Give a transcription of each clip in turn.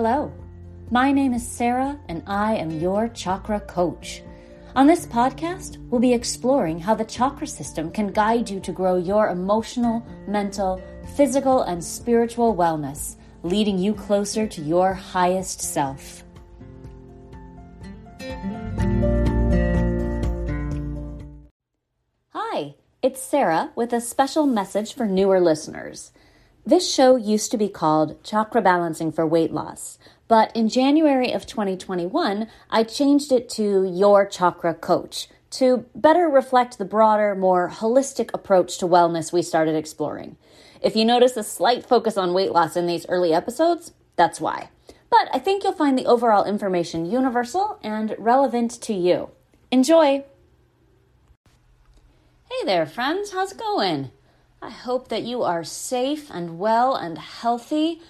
Hello, my name is Sarah, and I am your chakra coach. On this podcast, we'll be exploring how the chakra system can guide you to grow your emotional, mental, physical, and spiritual wellness, leading you closer to your highest self. Hi, it's Sarah with a special message for newer listeners. This show used to be called Chakra Balancing for Weight Loss, but in January of 2021, I changed it to Your Chakra Coach to better reflect the broader, more holistic approach to wellness we started exploring. If you notice a slight focus on weight loss in these early episodes, that's why. But I think you'll find the overall information universal and relevant to you. Enjoy! Hey there, friends, how's it going? I hope that you are safe and well and healthy.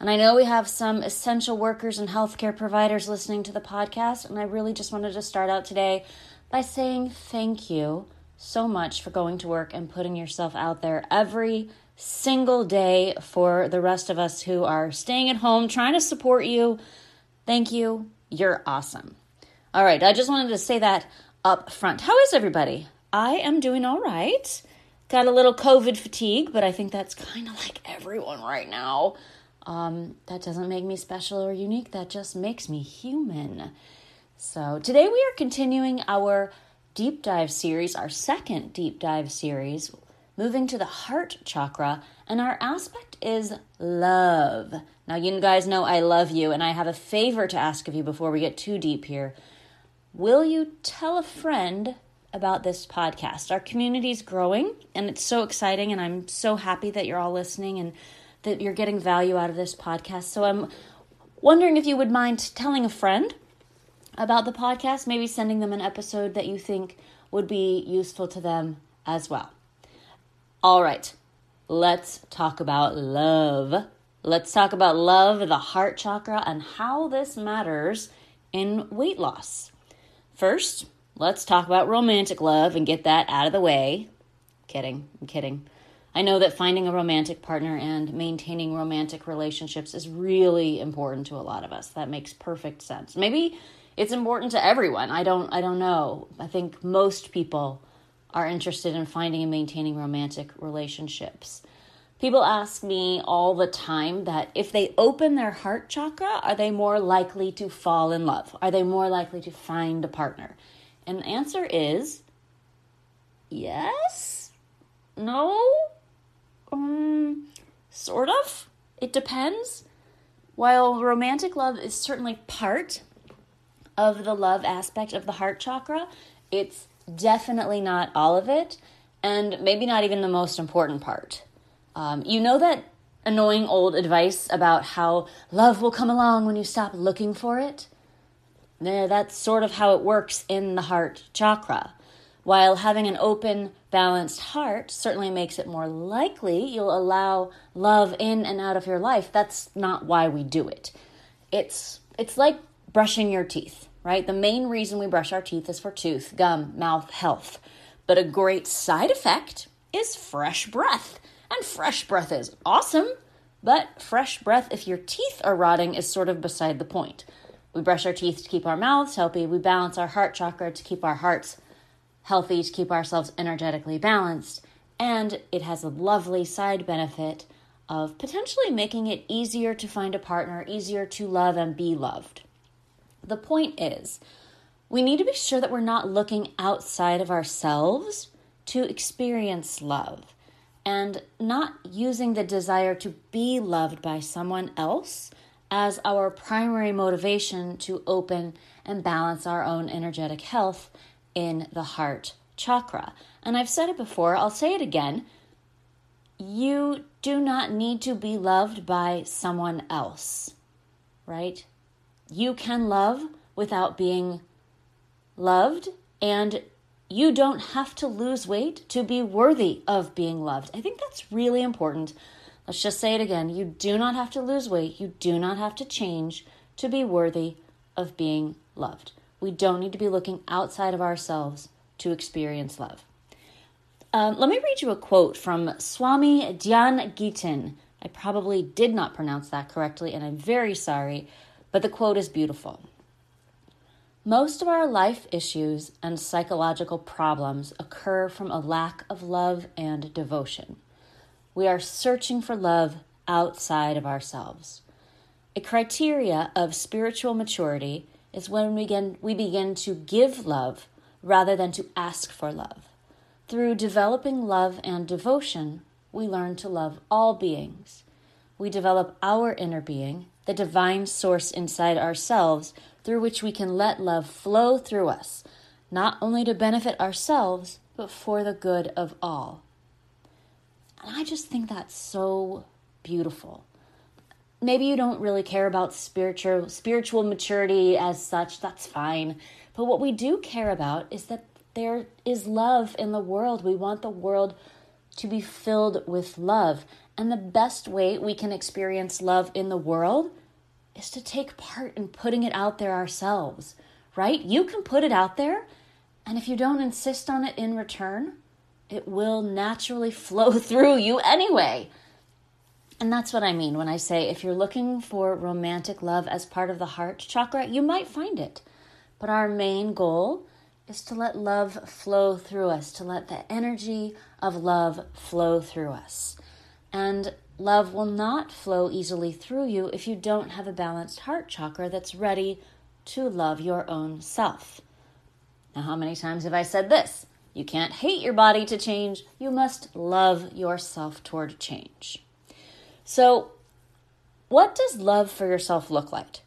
And I know we have some essential workers and healthcare providers listening to the podcast. And I really just wanted to start out today by saying thank you so much for going to work and putting yourself out there every single day for the rest of us who are staying at home trying to support you. Thank you. You're awesome. All right, I just wanted to say that up front. How is everybody? I am doing all right. Got a little COVID fatigue, but I think that's kind of like everyone right now. Um, that doesn't make me special or unique, that just makes me human. So, today we are continuing our deep dive series, our second deep dive series, moving to the heart chakra, and our aspect is love. Now, you guys know I love you, and I have a favor to ask of you before we get too deep here. Will you tell a friend about this podcast. Our community is growing and it's so exciting, and I'm so happy that you're all listening and that you're getting value out of this podcast. So I'm wondering if you would mind telling a friend about the podcast, maybe sending them an episode that you think would be useful to them as well. All right, let's talk about love. Let's talk about love, the heart chakra, and how this matters in weight loss. First, let's talk about romantic love and get that out of the way. Kidding, I'm kidding. I know that finding a romantic partner and maintaining romantic relationships is really important to a lot of us. That makes perfect sense. Maybe it's important to everyone. I don't I don't know. I think most people are interested in finding and maintaining romantic relationships. People ask me all the time that if they open their heart chakra, are they more likely to fall in love? Are they more likely to find a partner? And the answer is yes, no, um, sort of. It depends. While romantic love is certainly part of the love aspect of the heart chakra, it's definitely not all of it, and maybe not even the most important part. Um, you know that annoying old advice about how love will come along when you stop looking for it? That's sort of how it works in the heart chakra. While having an open, balanced heart certainly makes it more likely you'll allow love in and out of your life, that's not why we do it. It's it's like brushing your teeth, right? The main reason we brush our teeth is for tooth, gum, mouth health. But a great side effect is fresh breath. And fresh breath is awesome, but fresh breath if your teeth are rotting is sort of beside the point. We brush our teeth to keep our mouths healthy. We balance our heart chakra to keep our hearts healthy, to keep ourselves energetically balanced. And it has a lovely side benefit of potentially making it easier to find a partner, easier to love and be loved. The point is, we need to be sure that we're not looking outside of ourselves to experience love and not using the desire to be loved by someone else as our primary motivation to open and balance our own energetic health in the heart chakra. And I've said it before, I'll say it again. You do not need to be loved by someone else, right? You can love without being loved, and you don't have to lose weight to be worthy of being loved. I think that's really important Let's just say it again. You do not have to lose weight. You do not have to change to be worthy of being loved. We don't need to be looking outside of ourselves to experience love. Um, let me read you a quote from Swami Dhyan Giten, I probably did not pronounce that correctly, and I'm very sorry, but the quote is beautiful. Most of our life issues and psychological problems occur from a lack of love and devotion. We are searching for love outside of ourselves. A criteria of spiritual maturity is when we begin, we begin to give love rather than to ask for love. Through developing love and devotion, we learn to love all beings. We develop our inner being, the divine source inside ourselves, through which we can let love flow through us, not only to benefit ourselves, but for the good of all. And I just think that's so beautiful. Maybe you don't really care about spiritual spiritual maturity as such, that's fine. But what we do care about is that there is love in the world. We want the world to be filled with love. And the best way we can experience love in the world is to take part in putting it out there ourselves, right? You can put it out there, and if you don't insist on it in return, it will naturally flow through you anyway. And that's what I mean when I say if you're looking for romantic love as part of the heart chakra, you might find it. But our main goal is to let love flow through us, to let the energy of love flow through us. And love will not flow easily through you if you don't have a balanced heart chakra that's ready to love your own self. Now, how many times have I said this? You can't hate your body to change, you must love yourself toward change. So, what does love for yourself look like?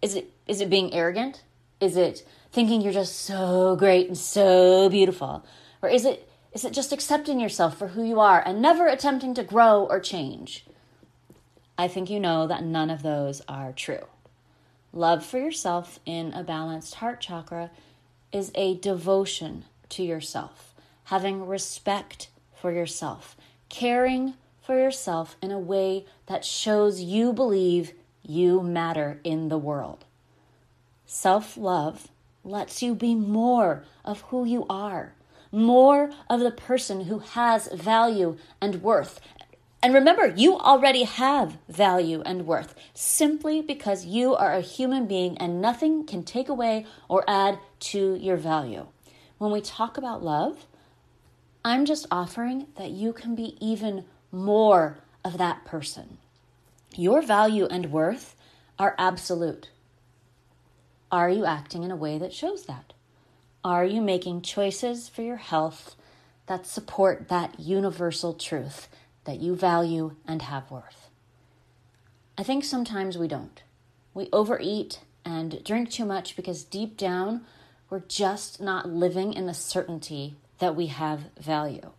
Is it is it being arrogant? Is it thinking you're just so great and so beautiful? Or is it is it just accepting yourself for who you are and never attempting to grow or change? I think you know that none of those are true. Love for yourself in a balanced heart chakra is a devotion to yourself, having respect for yourself, caring for yourself in a way that shows you believe you matter in the world. Self love lets you be more of who you are more of the person who has value and worth. And remember, you already have value and worth simply because you are a human being and nothing can take away or add to your value. When we talk about love, I'm just offering that you can be even more of that person. Your value and worth are absolute. Are you acting in a way that shows that? Are you making choices for your health that support that universal truth that you value and have worth? I think sometimes we don't. We overeat and drink too much because deep down, we're just not living in the certainty that we have value.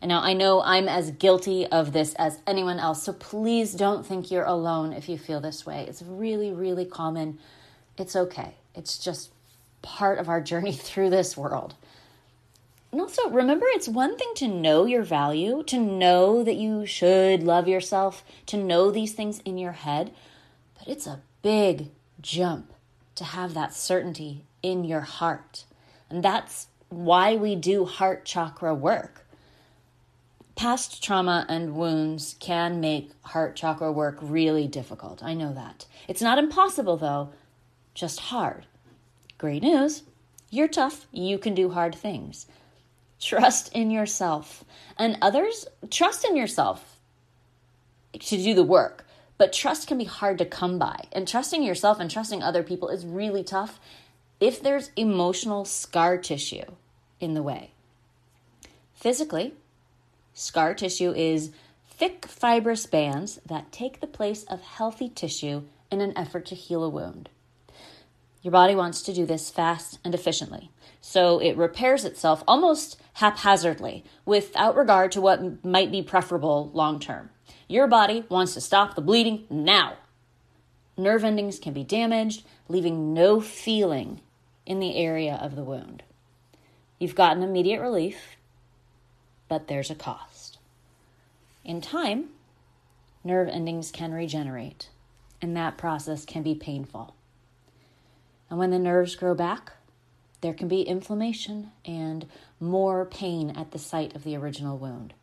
And now I know I'm as guilty of this as anyone else, so please don't think you're alone if you feel this way. It's really, really common. It's okay. It's just part of our journey through this world. And also, remember, it's one thing to know your value, to know that you should love yourself, to know these things in your head, but it's a big jump to have that certainty in your heart. And that's why we do heart chakra work. Past trauma and wounds can make heart chakra work really difficult. I know that. It's not impossible, though, just hard. Great news. You're tough. You can do hard things. Trust in yourself. And others, trust in yourself to do the work. But trust can be hard to come by. And trusting yourself and trusting other people is really tough if there's emotional scar tissue in the way. Physically, scar tissue is thick fibrous bands that take the place of healthy tissue in an effort to heal a wound. Your body wants to do this fast and efficiently. So it repairs itself almost haphazardly without regard to what might be preferable long term. Your body wants to stop the bleeding now. Nerve endings can be damaged, leaving no feeling in the area of the wound. You've gotten immediate relief, but there's a cost. In time, nerve endings can regenerate, and that process can be painful. And when the nerves grow back, there can be inflammation and more pain at the site of the original wound.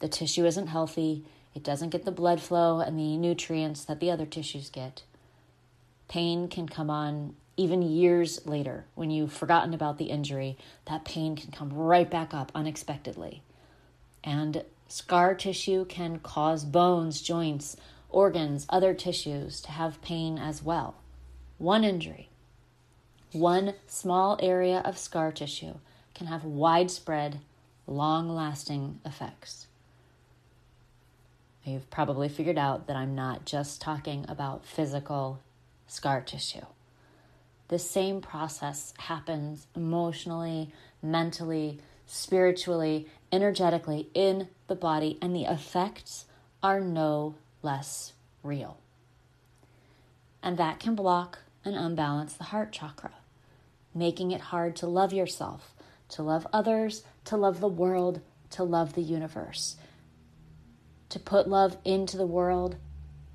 The tissue isn't healthy, It doesn't get the blood flow and the nutrients that the other tissues get. Pain can come on even years later when you've forgotten about the injury. That pain can come right back up unexpectedly. And scar tissue can cause bones, joints, organs, other tissues to have pain as well. One injury, one small area of scar tissue can have widespread, long lasting effects. You've probably figured out that I'm not just talking about physical scar tissue. The same process happens emotionally, mentally, spiritually, energetically in the body, and the effects are no less real. And that can block and unbalance the heart chakra, making it hard to love yourself, to love others, to love the world, to love the universe, to put love into the world,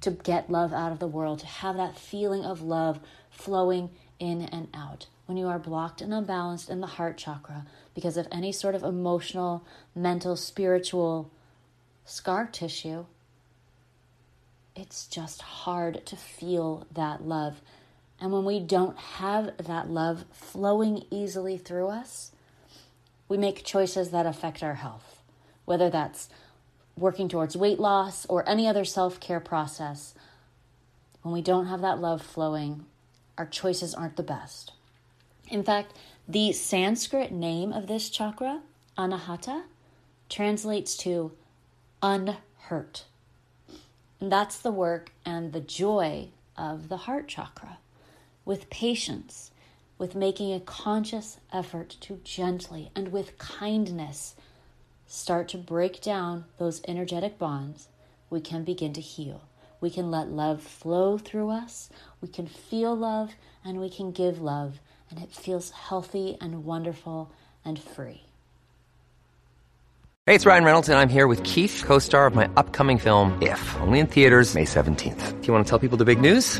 to get love out of the world, to have that feeling of love flowing in and out. When you are blocked and unbalanced in the heart chakra because of any sort of emotional, mental, spiritual scar tissue, it's just hard to feel that love. And when we don't have that love flowing easily through us, we make choices that affect our health, whether that's working towards weight loss or any other self care process. When we don't have that love flowing, our choices aren't the best. In fact, the Sanskrit name of this chakra, Anahata, translates to unhurt. And that's the work and the joy of the heart chakra. With patience, with making a conscious effort to gently and with kindness start to break down those energetic bonds, we can begin to heal. We can let love flow through us, we can feel love, and we can give love, and it feels healthy and wonderful and free. Hey, it's Ryan Reynolds, and I'm here with Keith, co star of my upcoming film, If, only in theaters, May 17th. Do you want to tell people the big news?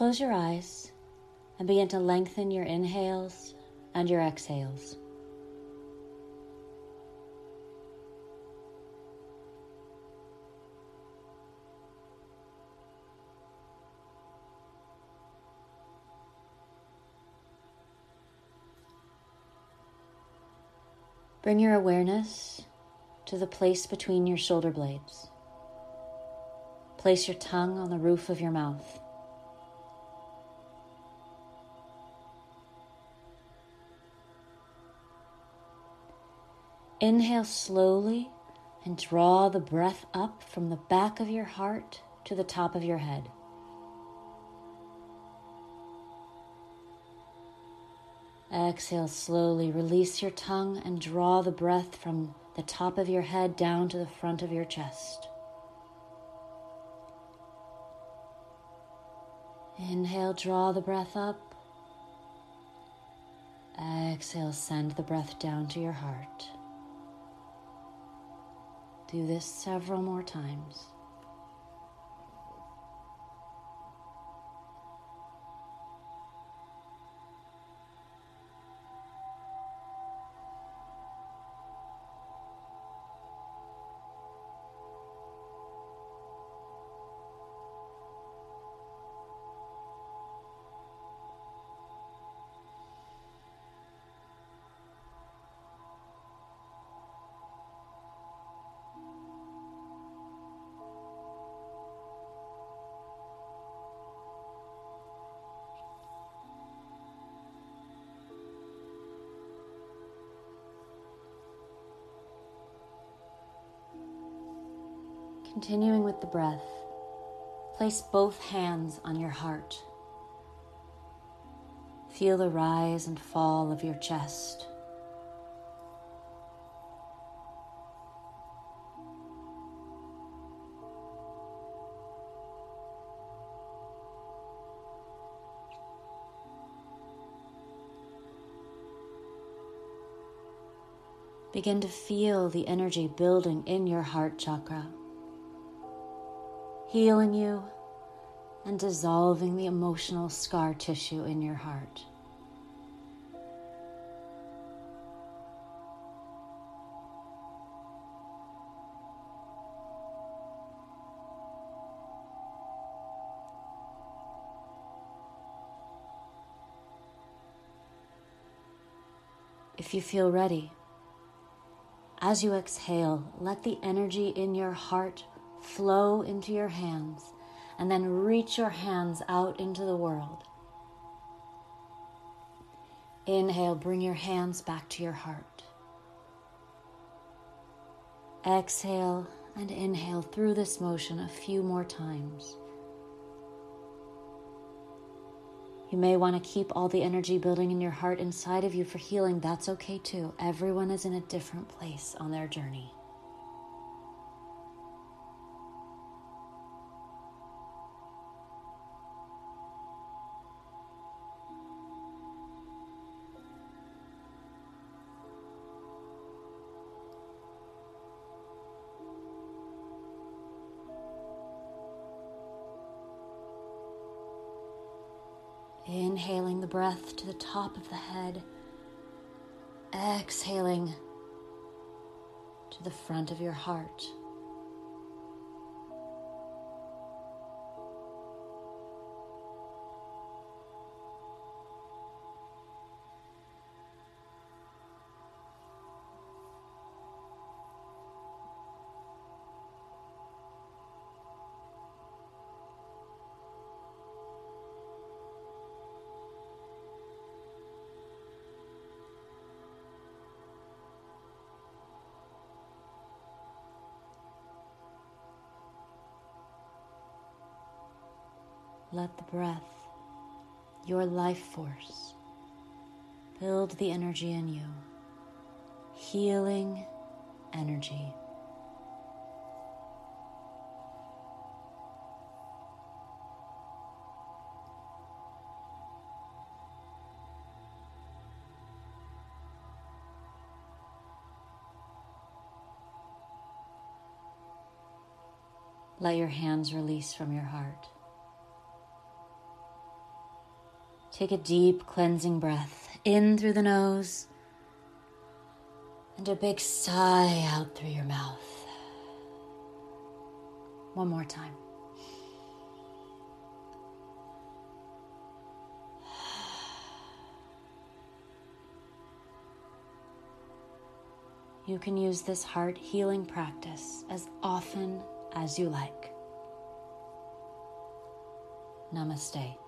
Close your eyes and begin to lengthen your inhales and your exhales. Bring your awareness to the place between your shoulder blades. Place your tongue on the roof of your mouth. Inhale slowly and draw the breath up from the back of your heart to the top of your head. Exhale slowly, release your tongue and draw the breath from the top of your head down to the front of your chest. Inhale, draw the breath up. Exhale, send the breath down to your heart. Do this several more times. Continuing with the breath, place both hands on your heart. Feel the rise and fall of your chest. Begin to feel the energy building in your heart chakra healing you and dissolving the emotional scar tissue in your heart. If you feel ready, as you exhale, let the energy in your heart flow into your hands and then reach your hands out into the world. Inhale, bring your hands back to your heart. Exhale and inhale through this motion a few more times. You may want to keep all the energy building in your heart inside of you for healing. That's okay too. Everyone is in a different place on their journey. Inhaling the breath to the top of the head, exhaling to the front of your heart. Let the breath, your life force, build the energy in you, healing energy. Let your hands release from your heart. Take a deep cleansing breath in through the nose and a big sigh out through your mouth. One more time. You can use this heart healing practice as often as you like. Namaste.